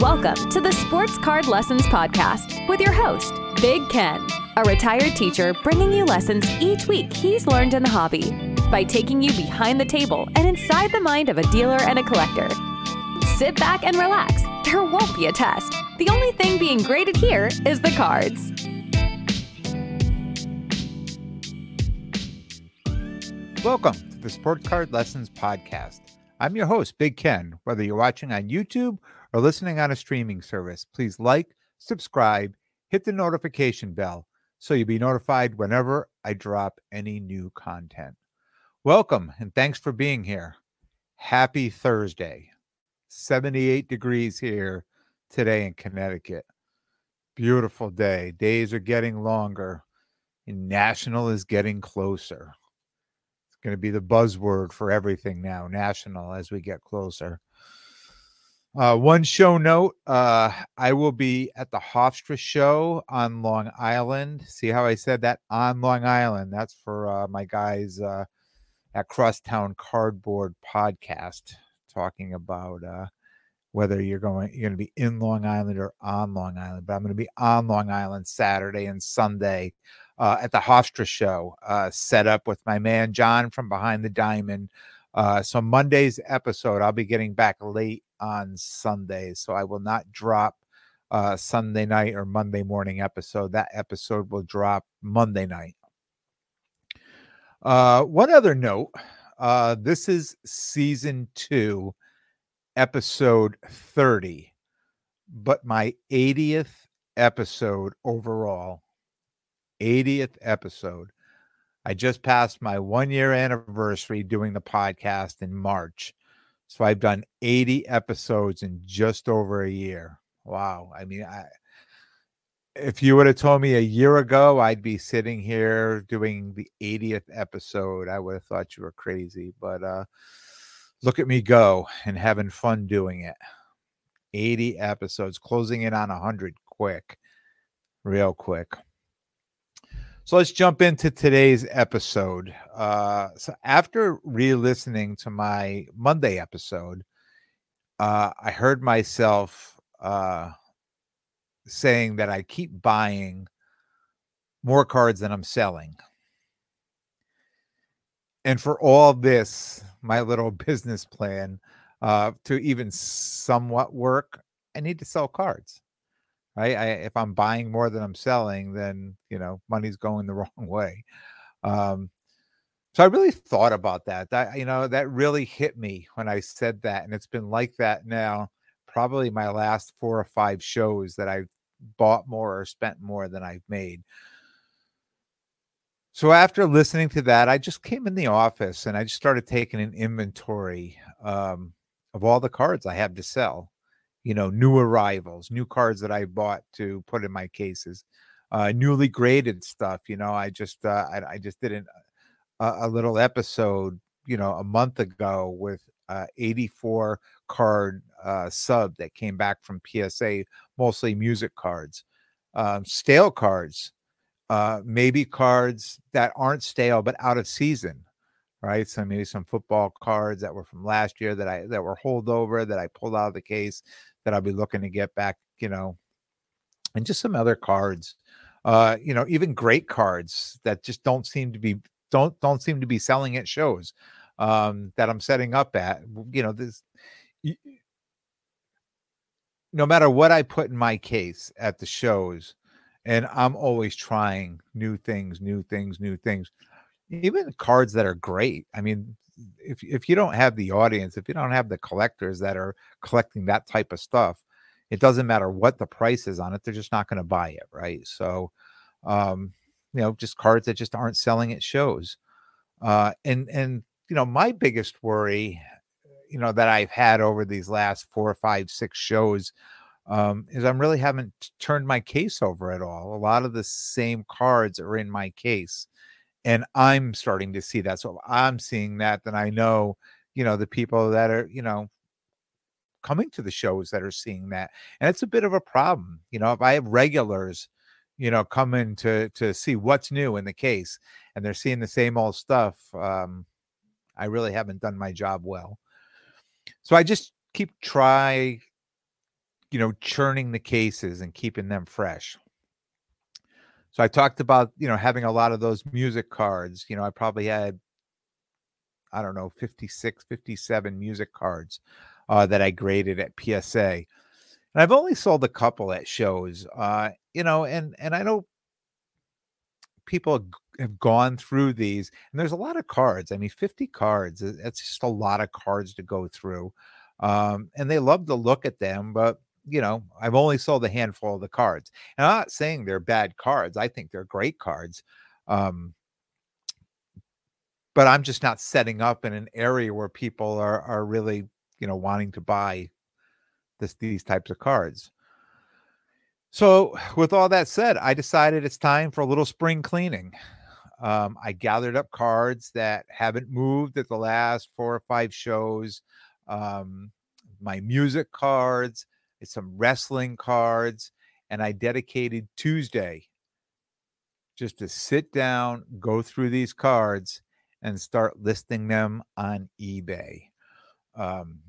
Welcome to the Sports Card Lessons Podcast with your host, Big Ken, a retired teacher bringing you lessons each week he's learned in the hobby by taking you behind the table and inside the mind of a dealer and a collector. Sit back and relax. There won't be a test. The only thing being graded here is the cards. Welcome to the Sport Card Lessons Podcast. I'm your host, Big Ken. Whether you're watching on YouTube or listening on a streaming service, please like, subscribe, hit the notification bell so you'll be notified whenever I drop any new content. Welcome and thanks for being here. Happy Thursday. 78 degrees here today in Connecticut. Beautiful day. Days are getting longer, and National is getting closer It's going to be the buzzword for everything now, national, as we get closer. Uh, one show note uh, I will be at the Hofstra show on Long Island. See how I said that? On Long Island. That's for uh, my guys uh, at Crosstown Cardboard Podcast talking about uh, whether you're going you're going to be in Long Island or on Long Island. But I'm going to be on Long Island Saturday and Sunday uh, at the Hofstra show, uh, set up with my man John from Behind the Diamond. Uh, so Monday's episode, I'll be getting back late on Sunday, so I will not drop uh, Sunday night or Monday morning episode. That episode will drop Monday night. Uh, one other note: uh, this is season two, episode thirty, but my 80th episode overall 80th episode. I just passed my one year anniversary doing the podcast in March. So I've done 80 episodes in just over a year. Wow. I mean, I, if you would have told me a year ago I'd be sitting here doing the 80th episode, I would have thought you were crazy. But uh, look at me go and having fun doing it. 80 episodes, closing in on 100 quick, real quick. So let's jump into today's episode. Uh, so after re-listening to my Monday episode, uh, I heard myself uh, saying that I keep buying more cards than I'm selling. And for all this, my little business plan uh, to even somewhat work, I need to sell cards right? I, if I'm buying more than I'm selling, then you know money's going the wrong way. Um, so I really thought about that. That you know that really hit me when I said that, and it's been like that now. Probably my last four or five shows that I've bought more or spent more than I've made. So after listening to that, I just came in the office and I just started taking an inventory um, of all the cards I have to sell you know, new arrivals, new cards that I bought to put in my cases, uh, newly graded stuff. You know, I just uh, I, I just did an, a, a little episode, you know, a month ago with uh, 84 card uh, sub that came back from PSA, mostly music cards, um, stale cards, uh, maybe cards that aren't stale but out of season, right? So maybe some football cards that were from last year that I that were holdover that I pulled out of the case that I'll be looking to get back, you know, and just some other cards. Uh, you know, even great cards that just don't seem to be don't don't seem to be selling at shows um that I'm setting up at. You know, this no matter what I put in my case at the shows, and I'm always trying new things, new things, new things. Even cards that are great. I mean, if if you don't have the audience, if you don't have the collectors that are collecting that type of stuff, it doesn't matter what the price is on it; they're just not going to buy it, right? So, um, you know, just cards that just aren't selling at shows. Uh, and and you know, my biggest worry, you know, that I've had over these last four, five, six shows, um, is I'm really haven't turned my case over at all. A lot of the same cards are in my case and i'm starting to see that so i'm seeing that then i know you know the people that are you know coming to the shows that are seeing that and it's a bit of a problem you know if i have regulars you know coming to to see what's new in the case and they're seeing the same old stuff um i really haven't done my job well so i just keep try you know, churning the cases and keeping them fresh. So I talked about, you know, having a lot of those music cards. You know, I probably had, I don't know, 56, 57 music cards uh, that I graded at PSA. And I've only sold a couple at shows, uh, you know, and and I know people have gone through these, and there's a lot of cards. I mean, 50 cards, that's just a lot of cards to go through. Um, and they love to look at them, but you know, I've only sold a handful of the cards. And I'm not saying they're bad cards. I think they're great cards. Um, but I'm just not setting up in an area where people are are really, you know, wanting to buy this these types of cards. So, with all that said, I decided it's time for a little spring cleaning. Um, I gathered up cards that haven't moved at the last four or five shows. Um, my music cards, some wrestling cards, and I dedicated Tuesday just to sit down, go through these cards, and start listing them on eBay. Um,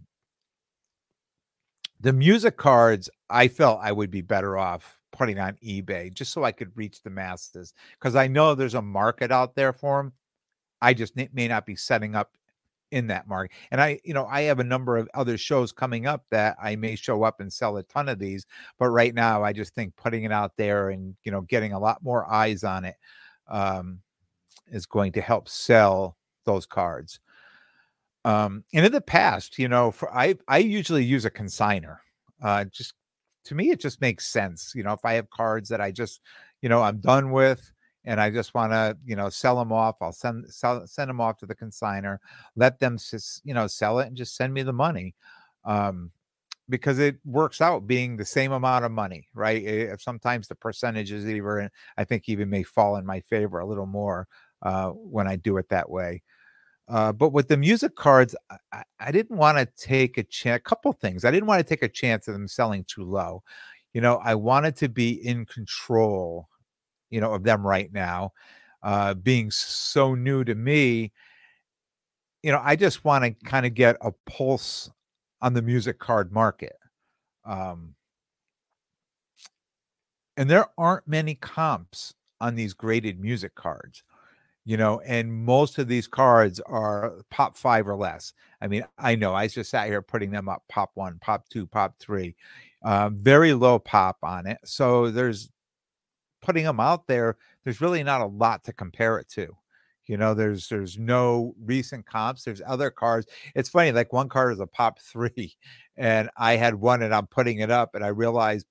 the music cards, I felt I would be better off putting on eBay just so I could reach the masses because I know there's a market out there for them. I just may not be setting up in that market. And I, you know, I have a number of other shows coming up that I may show up and sell a ton of these. But right now, I just think putting it out there and, you know, getting a lot more eyes on it um, is going to help sell those cards. Um, and in the past, you know, for I, I usually use a consigner. Uh, just to me, it just makes sense. You know, if I have cards that I just, you know, I'm done with, and I just want to, you know, sell them off. I'll send sell, send them off to the consigner, let them, you know, sell it and just send me the money, um, because it works out being the same amount of money, right? It, eh, sometimes the percentages even, I think, even may fall in my favor a little more uh, when I do it that way. Uh, but with the music cards, I, I didn't want to take a chance. A couple things. I didn't want to take a chance of them selling too low. You know, I wanted to be in control you know, of them right now. Uh, being so new to me, you know, I just want to kind of get a pulse on the music card market. Um, and there aren't many comps on these graded music cards, you know, and most of these cards are pop five or less. I mean, I know I just sat here putting them up pop one, pop two, pop three, uh, very low pop on it. So there's putting them out there, there's really not a lot to compare it to. You know, there's there's no recent comps. There's other cards. It's funny, like one card is a pop three, and I had one and I'm putting it up, and I realized,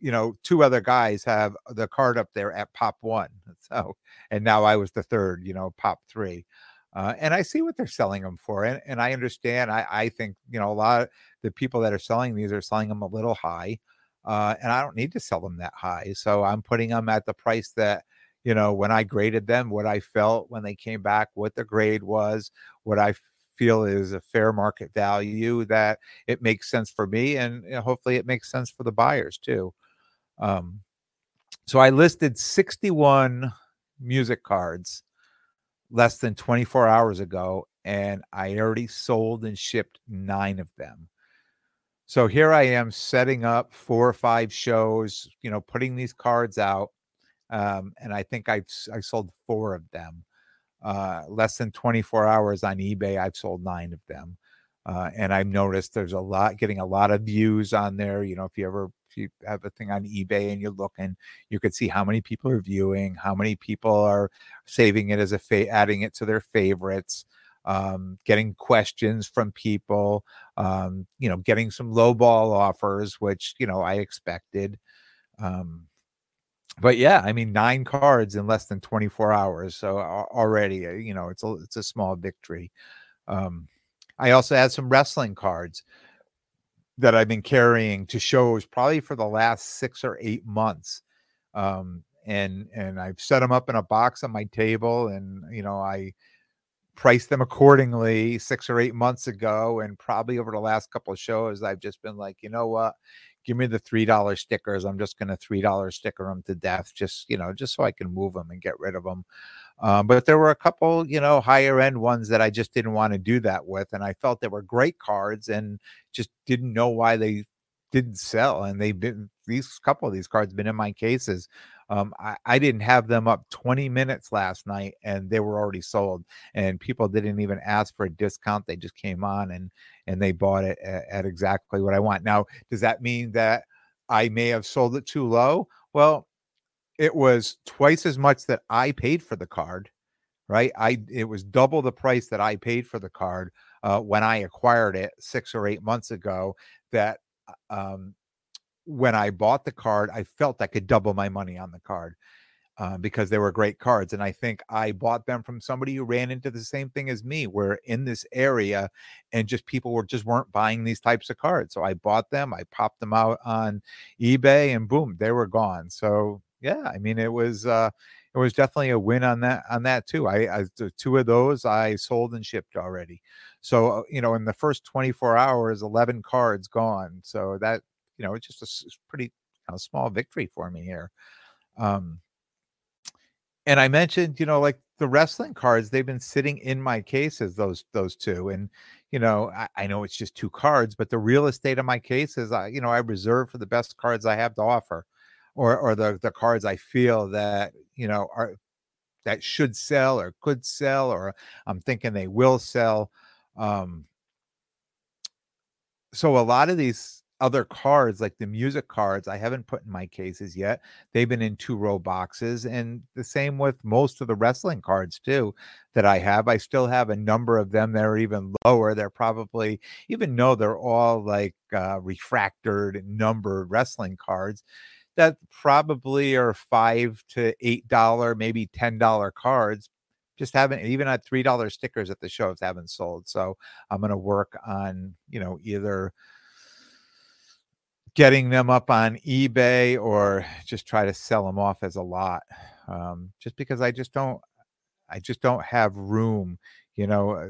you know, two other guys have the card up there at pop one. So, and now I was the third, you know, pop three. Uh, and I see what they're selling them for, and, and I understand. I, I think you know a lot of the people that are selling these are selling them a little high uh, and I don't need to sell them that high. So I'm putting them at the price that you know when I graded them, what I felt when they came back, what the grade was, what I feel is a fair market value that it makes sense for me, and you know, hopefully it makes sense for the buyers too. Um, so I listed 61 music cards less than 24 hours ago, and I already sold and shipped nine of them. So here I am setting up four or five shows, you know, putting these cards out. Um, and I think I've I sold four of them. Uh, less than 24 hours on eBay, I've sold nine of them. Uh, and I've noticed there's a lot getting a lot of views on there. You know, if you ever if you have a thing on eBay and you're looking, you could see how many people are viewing, how many people are saving it as a fa- adding it to their favorites um, getting questions from people, um, you know, getting some low ball offers, which, you know, I expected. Um, but yeah, I mean, nine cards in less than 24 hours. So already, uh, you know, it's a, it's a small victory. Um, I also had some wrestling cards that I've been carrying to shows probably for the last six or eight months. Um, and, and I've set them up in a box on my table and, you know, I, priced them accordingly six or eight months ago and probably over the last couple of shows i've just been like you know what? Give me the three dollar stickers. I'm just going to three dollar sticker them to death just you know just so i can move them and get rid of them um, but there were a couple you know higher end ones that i just didn't want to do that with and i felt they were great cards and just didn't know why they didn't sell, and they've been these couple of these cards been in my cases. Um, I, I didn't have them up 20 minutes last night, and they were already sold. And people didn't even ask for a discount; they just came on and and they bought it at, at exactly what I want. Now, does that mean that I may have sold it too low? Well, it was twice as much that I paid for the card, right? I it was double the price that I paid for the card uh, when I acquired it six or eight months ago. That uh, um, when I bought the card, I felt I could double my money on the card. Uh, because they were great cards. And I think I bought them from somebody who ran into the same thing as me, where in this area and just people were just weren't buying these types of cards. So I bought them, I popped them out on eBay, and boom, they were gone. So yeah, I mean, it was uh, it was definitely a win on that on that too. I, I two of those I sold and shipped already. So uh, you know, in the first 24 hours, 11 cards gone. So that you know, it's just a pretty you know, small victory for me here. Um, and I mentioned, you know, like the wrestling cards, they've been sitting in my cases, those those two. And, you know, I, I, know it's just two cards, but the real estate of my cases, I, you know, I reserve for the best cards I have to offer or or the the cards I feel that you know are that should sell or could sell or I'm thinking they will sell. Um, so a lot of these other cards, like the music cards, I haven't put in my cases yet. They've been in two row boxes, and the same with most of the wrestling cards too that I have. I still have a number of them that are even lower. They're probably, even though they're all like uh, refractored, numbered wrestling cards, that probably are five to eight dollar, maybe ten dollar cards. Just haven't even at three dollar stickers at the shows haven't sold. So I'm gonna work on you know either getting them up on eBay or just try to sell them off as a lot. Um, just because I just don't, I just don't have room. You know, uh,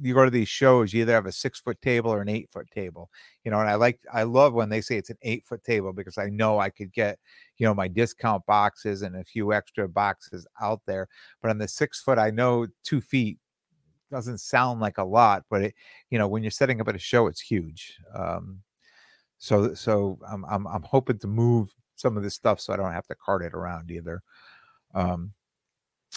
you go to these shows, you either have a six foot table or an eight foot table, you know, and I like, I love when they say it's an eight foot table because I know I could get, you know, my discount boxes and a few extra boxes out there. But on the six foot, I know two feet doesn't sound like a lot, but it, you know, when you're setting up at a show, it's huge. Um, so, so I'm, I'm, I'm hoping to move some of this stuff so I don't have to cart it around either. Um,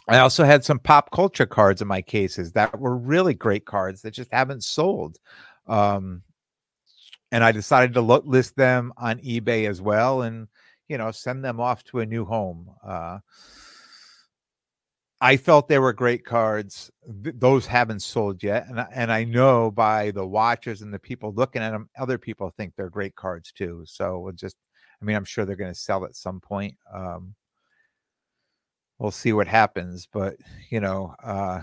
I also had some pop culture cards in my cases that were really great cards that just haven't sold. Um, and I decided to look, list them on eBay as well and, you know, send them off to a new home. Uh, I felt they were great cards. Th- those haven't sold yet, and and I know by the watchers and the people looking at them, other people think they're great cards too. So we'll just, I mean, I'm sure they're going to sell at some point. Um, we'll see what happens. But you know, uh,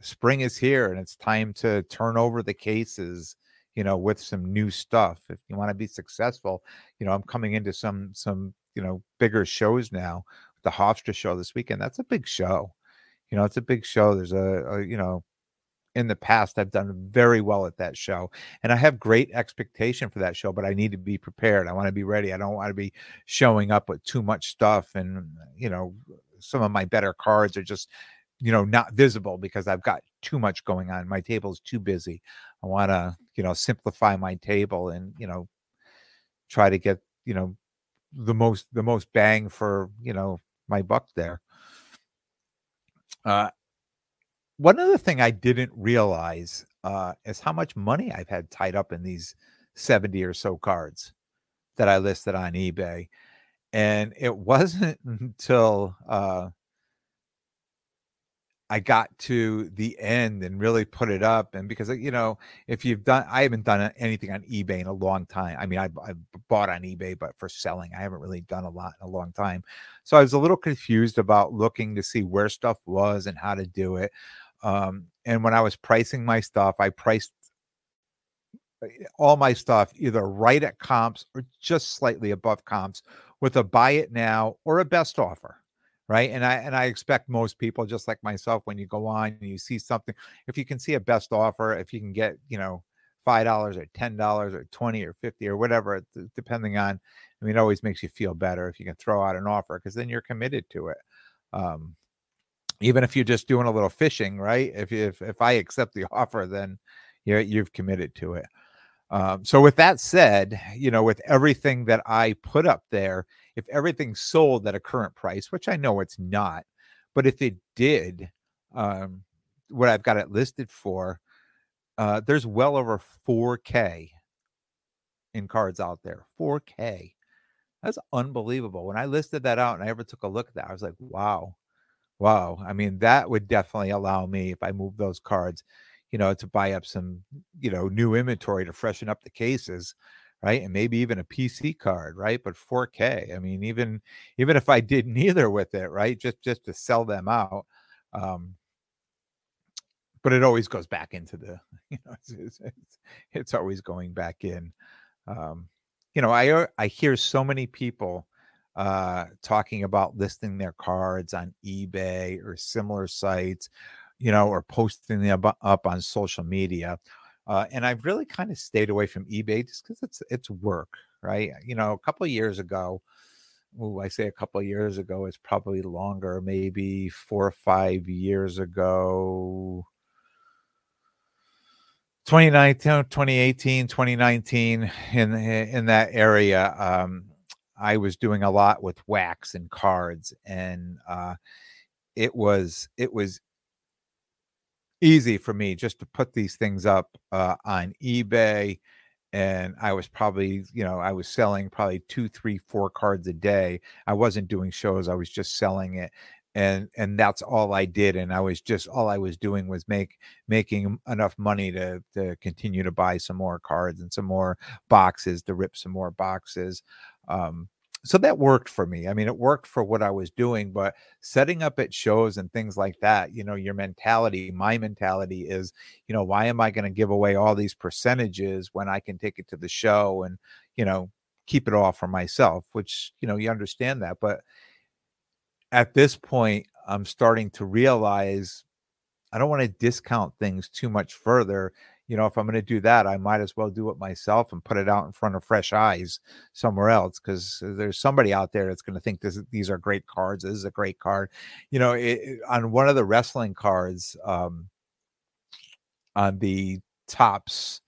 spring is here, and it's time to turn over the cases. You know, with some new stuff. If you want to be successful, you know, I'm coming into some some you know bigger shows now. The Hofstra show this weekend. That's a big show. You know, it's a big show. There's a, a you know, in the past I've done very well at that show and I have great expectation for that show but I need to be prepared. I want to be ready. I don't want to be showing up with too much stuff and you know some of my better cards are just you know not visible because I've got too much going on. My table is too busy. I want to you know simplify my table and you know try to get you know the most the most bang for you know my buck there. Uh, one other thing I didn't realize uh, is how much money I've had tied up in these 70 or so cards that I listed on eBay. And it wasn't until uh, I got to the end and really put it up. And because, you know, if you've done, I haven't done anything on eBay in a long time. I mean, I, I bought on eBay, but for selling, I haven't really done a lot in a long time. So I was a little confused about looking to see where stuff was and how to do it. Um, and when I was pricing my stuff, I priced uh, all my stuff either right at comps or just slightly above comps with a buy it now or a best offer right? And i and i expect most people just like myself when you go on and you see something if you can see a best offer if you can get you know five dollars or ten dollars or 20 or 50 or whatever depending on i mean it always makes you feel better if you can throw out an offer because then you're committed to it. Um even if you're just doing a little fishing right? If if, if i accept the offer then you're, you've committed to it Um, so with that said, you know, with everything that I put up there, if everything sold at a current price, which I know it's not, but if it did, um, what I've got it listed for, uh, there's well over 4K in cards out there. 4K. That's unbelievable. When I listed that out and I ever took a look at that, I was like, wow, wow. I mean, that would definitely allow me, if I move those cards, you know, to buy up some, you know, new inventory to freshen up the cases, right? And maybe even a PC card, right? But 4K. I mean, even even if I did neither with it, right? Just just to sell them out. Um, but it always goes back into the, you know, it's, it's, it's, it's always going back in. Um, you know, I uh, I hear so many people uh, talking about listing their cards on eBay or similar sites, you know, or posting them up on social media. Uh, and I've really kind of stayed away from eBay just because it's it's work, right? You know, a couple years ago, oh, I say a couple years ago, it's probably longer, maybe four or five years ago. 2019 2018 2019 in in that area um i was doing a lot with wax and cards and uh it was it was easy for me just to put these things up uh on ebay and i was probably you know i was selling probably two three four cards a day. I wasn't doing shows i was just selling it and and that's all I did and I was just all I was doing was make making enough money to to continue to buy some more cards and some more boxes to rip some more boxes um so that worked for me. I mean, it worked for what I was doing, but setting up at shows and things like that, you know, your mentality, my mentality is, you know, why am I going to give away all these percentages when I can take it to the show and, you know, keep it all for myself, which, you know, you understand that. But at this point, I'm starting to realize I don't want to discount things too much further. You know, if I'm going to do that, I might as well do it myself and put it out in front of fresh eyes somewhere else because there's somebody out there that's going to think this these are great cards. This is a great card. You know, it, on one of the wrestling cards, um, on the Topps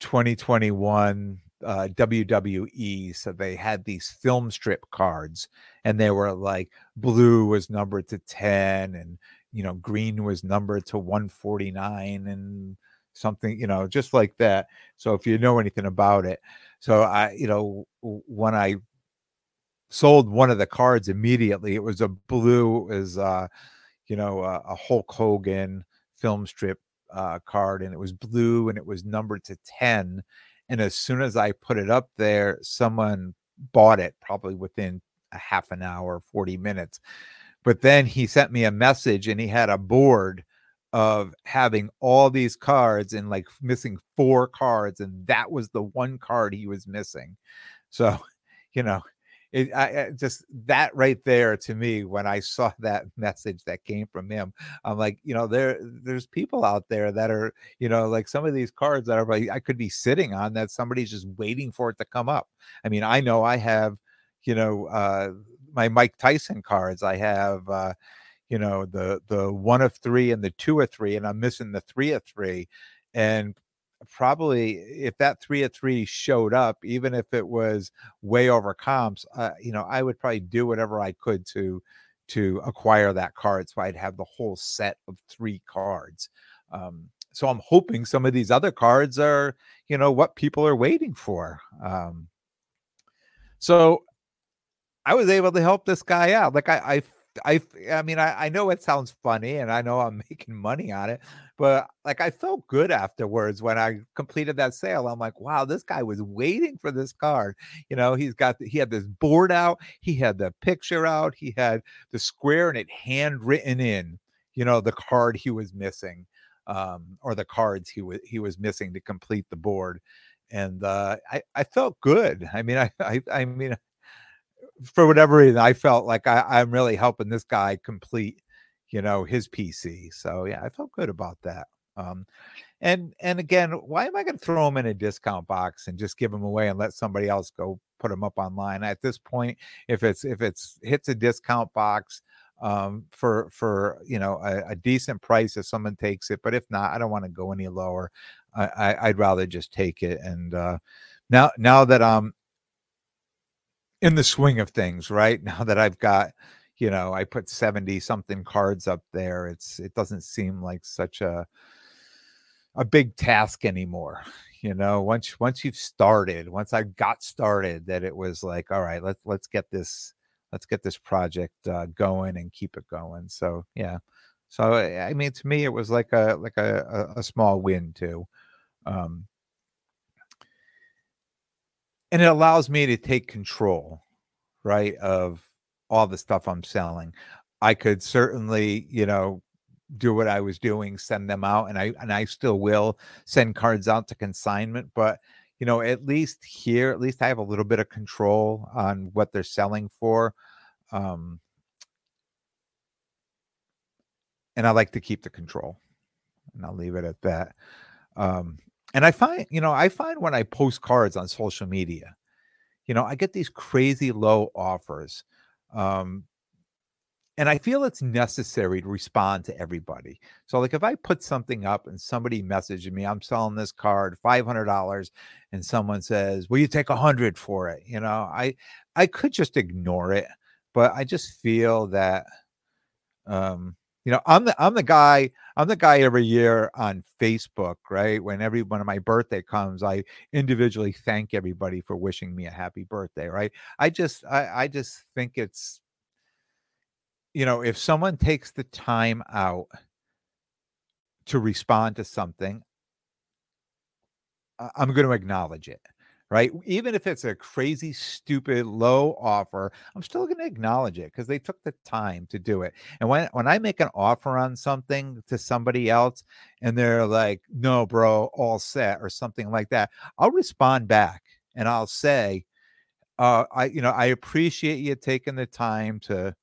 2021 uh, WWE. So they had these film strip cards, and they were like blue was numbered to 10, and you know, green was numbered to 149, and something, you know, just like that. So if you know anything about it, so I, you know, when I sold one of the cards immediately, it was a blue, is uh, you know, a, a Hulk Hogan film strip uh, card, and it was blue, and it was numbered to 10 and as soon as I put it up there, someone bought it probably within a half an hour, 40 minutes. But then he sent me a message and he had a board of having all these cards and like missing four cards. And that was the one card he was missing. So, you know, it I, I, just that right there to me when I saw that message that came from him, I'm like, you know, there there's people out there that are, you know, like some of these cards that are like I could be sitting on that somebody's just waiting for it to come up. I mean, I know I have, you know, uh my Mike Tyson cards. I have uh you know the the one of three and the two of three and i'm missing the three of three and probably if that three of three showed up, even if it was way over comps, uh, you know, I would probably do whatever I could to to acquire that card, so I'd have the whole set of three cards. Um, so I'm hoping some of these other cards are, you know, what people are waiting for. Um, so I was able to help this guy out. Like I, I, I, I mean, I, I know it sounds funny, and I know I'm making money on it, but like I felt good afterwards when I completed that sale. I'm like, wow, this guy was waiting for this card. You know, he's got he had this board out, he had the picture out, he had the square and it handwritten in, you know, the card he was missing, um, or the cards he was he was missing to complete the board. And uh, I, I felt good. I mean, I, I, I mean, for whatever reason, I felt like I, I'm really helping this guy complete you know his pc so yeah i felt good about that um and and again why am i going to throw them in a discount box and just give them away and let somebody else go put them up online at this point if it's if it's hits a discount box um for for you know a, a decent price if someone takes it but if not i don't want to go any lower I, I I'd rather just take it. And uh, now now that I'm in the swing of things, right? Now that I've got you know I put seventy something cards up there, it's it doesn't seem like such a a big task anymore you know? Once once you've started once i got started that it was like all right let's let's get this let's get this project uh, going and keep it going. So yeah. So i mean to me it was like a like a, a, a small win too. Um and it allows me to take control right of all the stuff i'm selling i could certainly you know do what I was doing, send them out, and I and I still will send cards out to consignment. But you know, at least here, at least I have a little bit of control on what they're selling for. Um, and I like to keep the control, and I'll leave it at that. Um, and I find, you know, I find when I post cards on social media, you know, I get these crazy low offers. Um, and I feel it's necessary to respond to everybody. So, like, if I put something up and somebody messages me, I'm selling this card five hundred dollars, and someone says, "Will you take a hundred for it?" You know, I I could just ignore it, but I just feel that, um, you know, I'm the I'm the guy I'm the guy every year on Facebook, right? When every one of my birthday comes, I individually thank everybody for wishing me a happy birthday, right? I just I I just think it's you know, if someone takes the time out to respond to something, I'm going to acknowledge it, right? Even if it's a crazy, stupid, low offer, I'm still going to acknowledge it because they took the time to do it. And when when I make an offer on something to somebody else, and they're like, "No, bro, all set," or something like that, I'll respond back and I'll say, uh, "I, you know, I appreciate you taking the time to."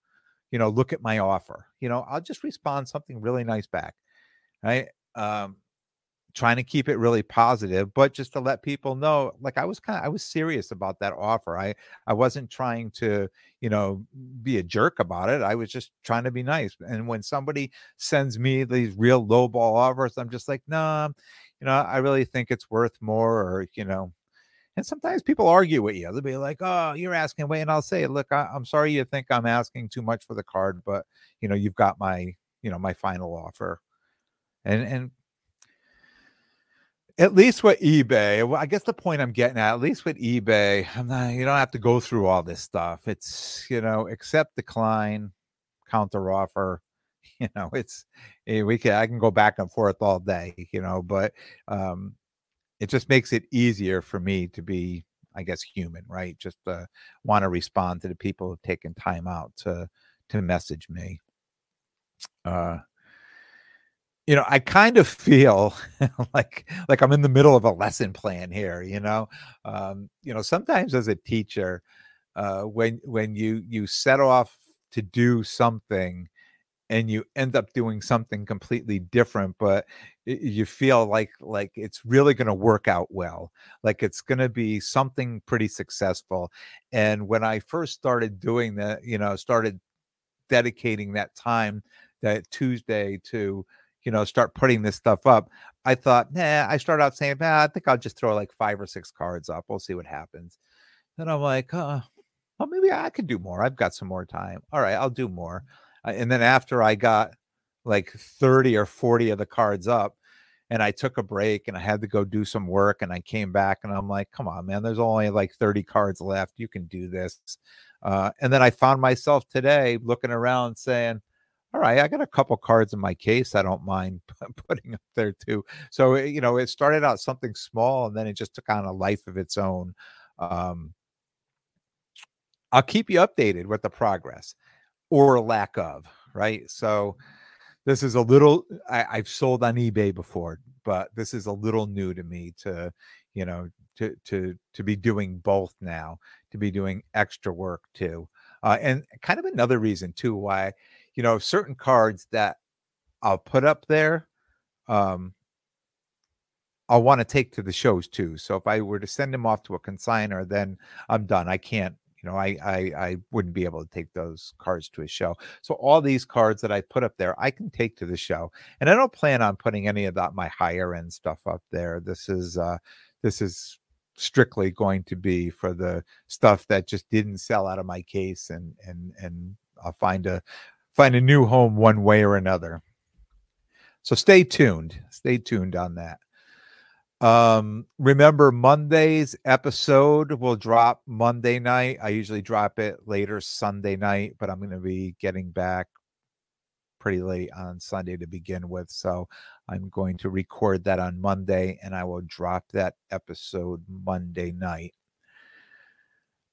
you know, look at my offer. You know, I'll just respond something really nice back. Right. Um, trying to keep it really positive, but just to let people know, like I was kind of I was serious about that offer. I I wasn't trying to, you know, be a jerk about it. I was just trying to be nice. And when somebody sends me these real low ball offers, I'm just like, nah, you know, I really think it's worth more, or you know, and sometimes people argue with you. They'll be like, "Oh, you're asking way," and I'll say, "Look, I, am sorry you think I'm asking too much for the card, but you know, you've got my, you know, my final offer." And and at least with eBay, I guess the point I'm getting at, at least with eBay, not, you don't have to go through all this stuff. It's you know, accept, decline, counter offer. You know, it's eh, we can I can go back and forth all day. You know, but um, it just makes it easier for me to be i guess human right just uh, want to respond to the people who've taken time out to to message me uh you know i kind of feel like like i'm in the middle of a lesson plan here you know? Um you know sometimes as a teacher uh when when you you set off to do something and you end up doing something completely different but you feel like like it's really going to work out well like it's going to be something pretty successful. And when i first started doing that you know started dedicating that time that tuesday to you know start putting this stuff up i thought nah i started out saying nah, i think i'll just throw like five or six cards up we'll see what happens then i'm like oh well maybe i could do more i've got some more time all right i'll do more and then after I got like 30 or 40 of the cards up and I took a break and I had to go do some work and I came back and I'm like, come on, man, there's only like 30 cards left. You can do this. Uh, and then I found myself today looking around saying, all right, I got a couple cards in my case I don't mind putting up there too. So, eh, you know, it started out something small and then it just took on a life of its own. Um, I'll keep you updated with the progress or lack of, right? So this is a little I, I've sold on eBay before, but this is a little new to me to, you know, to to to be doing both now, to be doing extra work too. Uh, and kind of another reason too why, you know, certain cards that I'll put up there, um, I'll want to take to the shows too. So if I were to send them off to a consigner, then I'm done. I can't You know, I, I I wouldn't be able to take those cards to a show. So all these cards that I put up there, I can take to the show, and I don't plan on putting any of that my higher end stuff up there. This is uh, this is strictly going to be for the stuff that just didn't sell out of my case, and and and I'll find a find a new home one way or another. So stay tuned. Stay tuned on that. Um, remember Monday's episode will drop Monday night. I usually drop it later Sunday night, but I'm going to be getting back pretty late on Sunday to begin with. So I'm going to record that on Monday and I will drop that episode Monday night.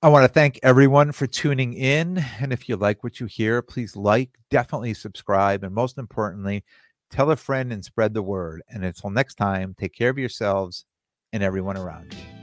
I want to thank everyone for tuning in. And if you like what you hear, please like, definitely subscribe, and most importantly, tell a friend and spread the word. And until next time, take care of yourselves and everyone around you.